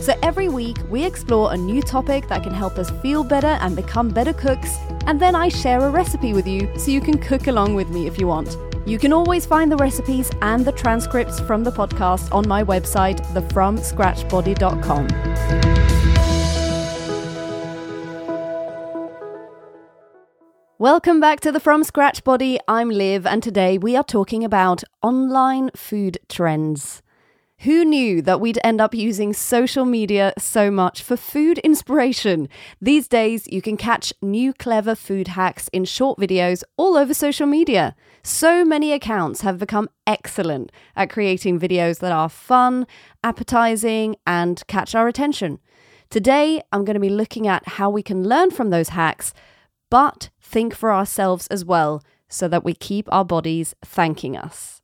So every week, we explore a new topic that can help us feel better and become better cooks, and then I share a recipe with you so you can cook along with me if you want. You can always find the recipes and the transcripts from the podcast on my website, thefromscratchbody.com. Welcome back to the From Scratch Body. I'm Liv, and today we are talking about online food trends. Who knew that we'd end up using social media so much for food inspiration? These days, you can catch new clever food hacks in short videos all over social media. So many accounts have become excellent at creating videos that are fun, appetizing, and catch our attention. Today, I'm going to be looking at how we can learn from those hacks, but think for ourselves as well so that we keep our bodies thanking us.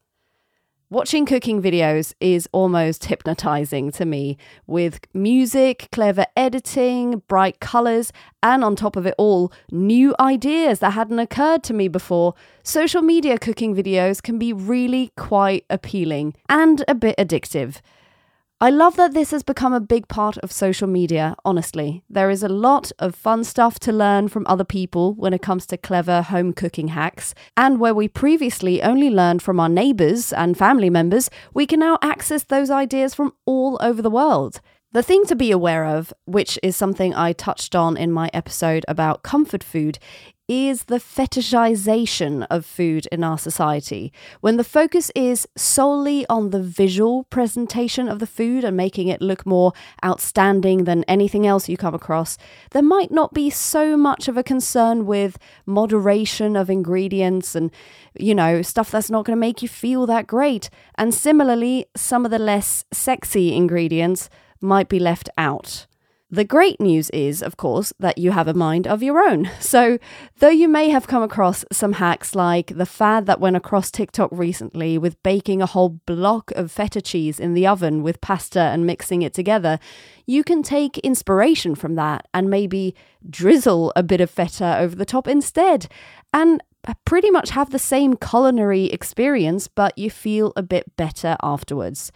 Watching cooking videos is almost hypnotizing to me, with music, clever editing, bright colors, and on top of it all, new ideas that hadn't occurred to me before. Social media cooking videos can be really quite appealing and a bit addictive. I love that this has become a big part of social media, honestly. There is a lot of fun stuff to learn from other people when it comes to clever home cooking hacks. And where we previously only learned from our neighbours and family members, we can now access those ideas from all over the world. The thing to be aware of, which is something I touched on in my episode about comfort food, is the fetishization of food in our society. When the focus is solely on the visual presentation of the food and making it look more outstanding than anything else you come across, there might not be so much of a concern with moderation of ingredients and, you know, stuff that's not going to make you feel that great. And similarly, some of the less sexy ingredients might be left out. The great news is, of course, that you have a mind of your own. So, though you may have come across some hacks like the fad that went across TikTok recently with baking a whole block of feta cheese in the oven with pasta and mixing it together, you can take inspiration from that and maybe drizzle a bit of feta over the top instead. And uh, pretty much have the same culinary experience, but you feel a bit better afterwards.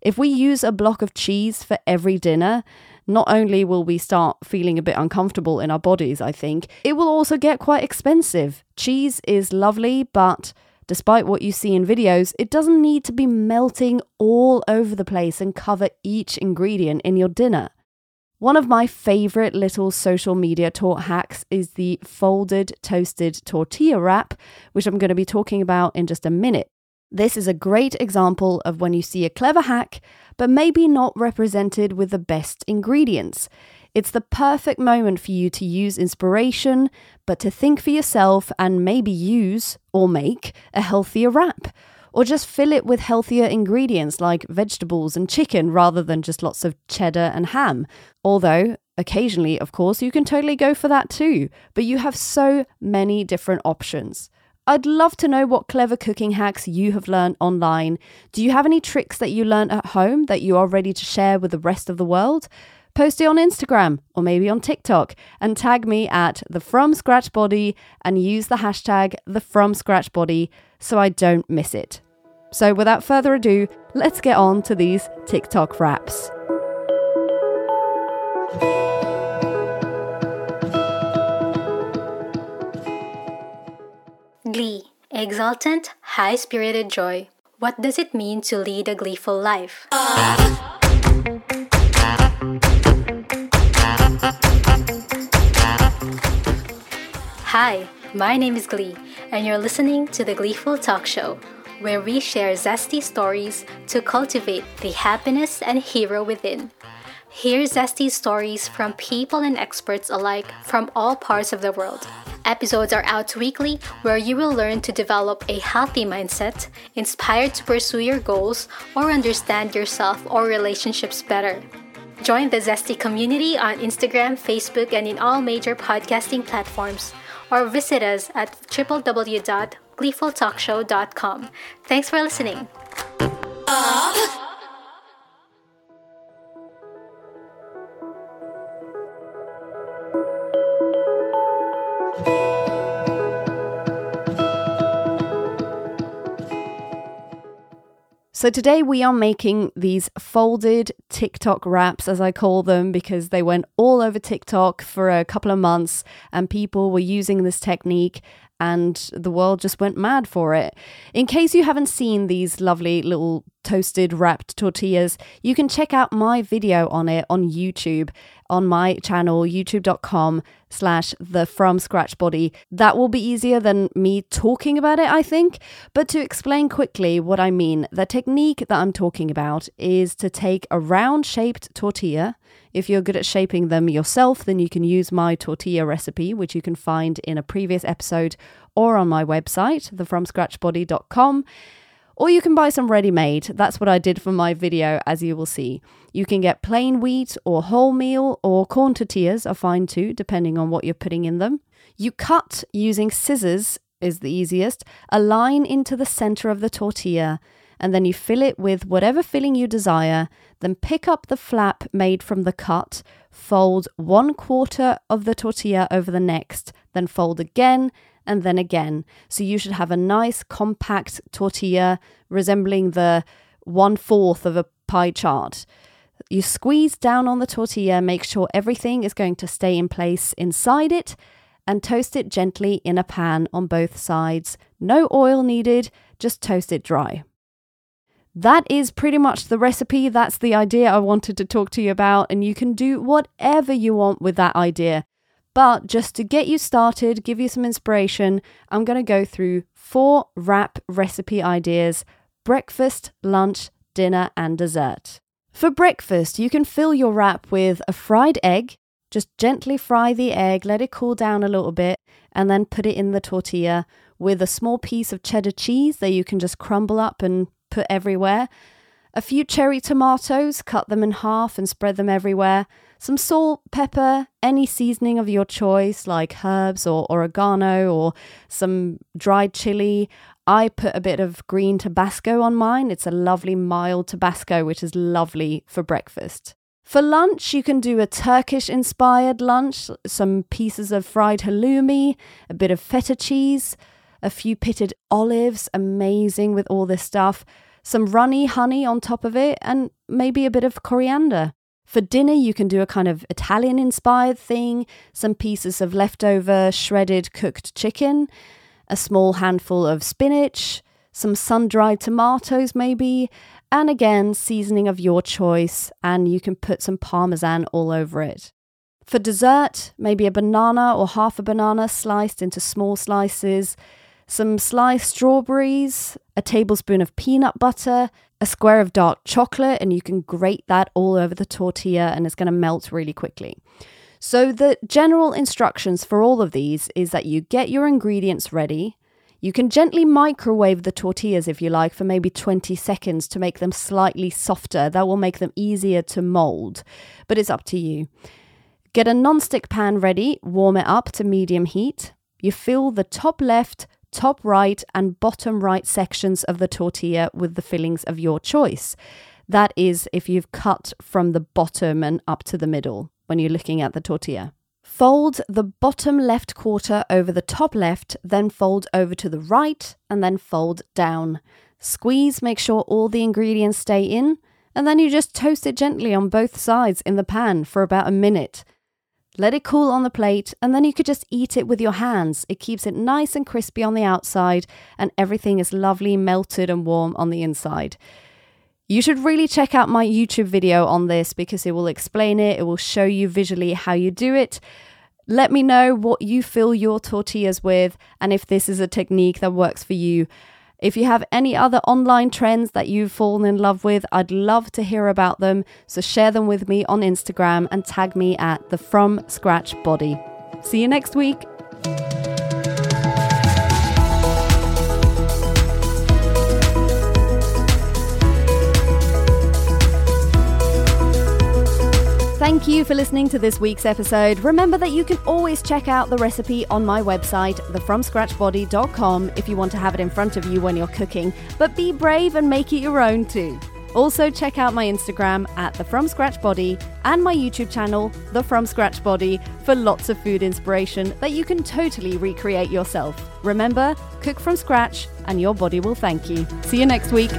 If we use a block of cheese for every dinner, not only will we start feeling a bit uncomfortable in our bodies, I think, it will also get quite expensive. Cheese is lovely, but despite what you see in videos, it doesn't need to be melting all over the place and cover each ingredient in your dinner. One of my favorite little social media taught hacks is the folded toasted tortilla wrap, which I'm going to be talking about in just a minute. This is a great example of when you see a clever hack, but maybe not represented with the best ingredients. It's the perfect moment for you to use inspiration, but to think for yourself and maybe use or make a healthier wrap. Or just fill it with healthier ingredients like vegetables and chicken rather than just lots of cheddar and ham. Although, occasionally, of course, you can totally go for that too. But you have so many different options. I'd love to know what clever cooking hacks you have learned online. Do you have any tricks that you learned at home that you are ready to share with the rest of the world? Post it on Instagram or maybe on TikTok and tag me at the From Scratch Body and use the hashtag the From Scratch Body so I don't miss it. So without further ado, let's get on to these TikTok wraps. Exultant, high spirited joy. What does it mean to lead a gleeful life? Hi, my name is Glee, and you're listening to the Gleeful Talk Show, where we share zesty stories to cultivate the happiness and hero within. Hear zesty stories from people and experts alike from all parts of the world. Episodes are out weekly where you will learn to develop a healthy mindset, inspired to pursue your goals, or understand yourself or relationships better. Join the Zesty community on Instagram, Facebook, and in all major podcasting platforms, or visit us at www.gleefultalkshow.com. Thanks for listening. So today we are making these folded TikTok wraps, as I call them, because they went all over TikTok for a couple of months and people were using this technique and the world just went mad for it. In case you haven't seen these lovely little toasted wrapped tortillas, you can check out my video on it on YouTube on my channel, youtube.com slash the from scratch body. That will be easier than me talking about it, I think. But to explain quickly what I mean, the technique that I'm talking about is to take a round shaped tortilla. If you're good at shaping them yourself, then you can use my tortilla recipe, which you can find in a previous episode or on my website, thefromscratchbody.com. Or you can buy some ready made. That's what I did for my video, as you will see. You can get plain wheat or wholemeal or corn tortillas are fine too, depending on what you're putting in them. You cut using scissors, is the easiest, a line into the center of the tortilla, and then you fill it with whatever filling you desire. Then pick up the flap made from the cut, fold one quarter of the tortilla over the next, then fold again and then again. So you should have a nice compact tortilla resembling the one fourth of a pie chart. You squeeze down on the tortilla, make sure everything is going to stay in place inside it, and toast it gently in a pan on both sides. No oil needed, just toast it dry. That is pretty much the recipe. That's the idea I wanted to talk to you about, and you can do whatever you want with that idea. But just to get you started, give you some inspiration, I'm going to go through four wrap recipe ideas breakfast, lunch, dinner, and dessert. For breakfast, you can fill your wrap with a fried egg. Just gently fry the egg, let it cool down a little bit, and then put it in the tortilla with a small piece of cheddar cheese that you can just crumble up and put everywhere. A few cherry tomatoes, cut them in half and spread them everywhere some salt, pepper, any seasoning of your choice, like herbs or oregano or some dried chili. I put a bit of green Tabasco on mine. It's a lovely mild Tabasco, which is lovely for breakfast. For lunch, you can do a Turkish inspired lunch, some pieces of fried halloumi, a bit of feta cheese, a few pitted olives, amazing with all this stuff, some runny honey on top of it, and maybe a bit of coriander. For dinner, you can do a kind of Italian inspired thing, some pieces of leftover shredded cooked chicken, a small handful of spinach, some sun dried tomatoes, maybe, and again, seasoning of your choice, and you can put some parmesan all over it. For dessert, maybe a banana or half a banana sliced into small slices, some sliced strawberries, a tablespoon of peanut butter, a square of dark chocolate, and you can grate that all over the tortilla and it's going to melt really quickly. So, the general instructions for all of these is that you get your ingredients ready. You can gently microwave the tortillas if you like for maybe 20 seconds to make them slightly softer. That will make them easier to mold, but it's up to you. Get a non-stick pan ready, warm it up to medium heat. You fill the top left, top right and bottom right sections of the tortilla with the fillings of your choice. That is if you've cut from the bottom and up to the middle when you're looking at the tortilla. Fold the bottom left quarter over the top left, then fold over to the right, and then fold down. Squeeze, make sure all the ingredients stay in, and then you just toast it gently on both sides in the pan for about a minute. Let it cool on the plate, and then you could just eat it with your hands. It keeps it nice and crispy on the outside, and everything is lovely, melted, and warm on the inside. You should really check out my YouTube video on this because it will explain it, it will show you visually how you do it. Let me know what you fill your tortillas with, and if this is a technique that works for you. If you have any other online trends that you've fallen in love with, I'd love to hear about them. So share them with me on Instagram and tag me at the From Scratch Body. See you next week. Thank you for listening to this week's episode. Remember that you can always check out the recipe on my website, thefromscratchbody.com, if you want to have it in front of you when you're cooking, but be brave and make it your own too. Also, check out my Instagram at the From Scratch Body and my YouTube channel, The From Scratch Body, for lots of food inspiration that you can totally recreate yourself. Remember, cook from scratch and your body will thank you. See you next week.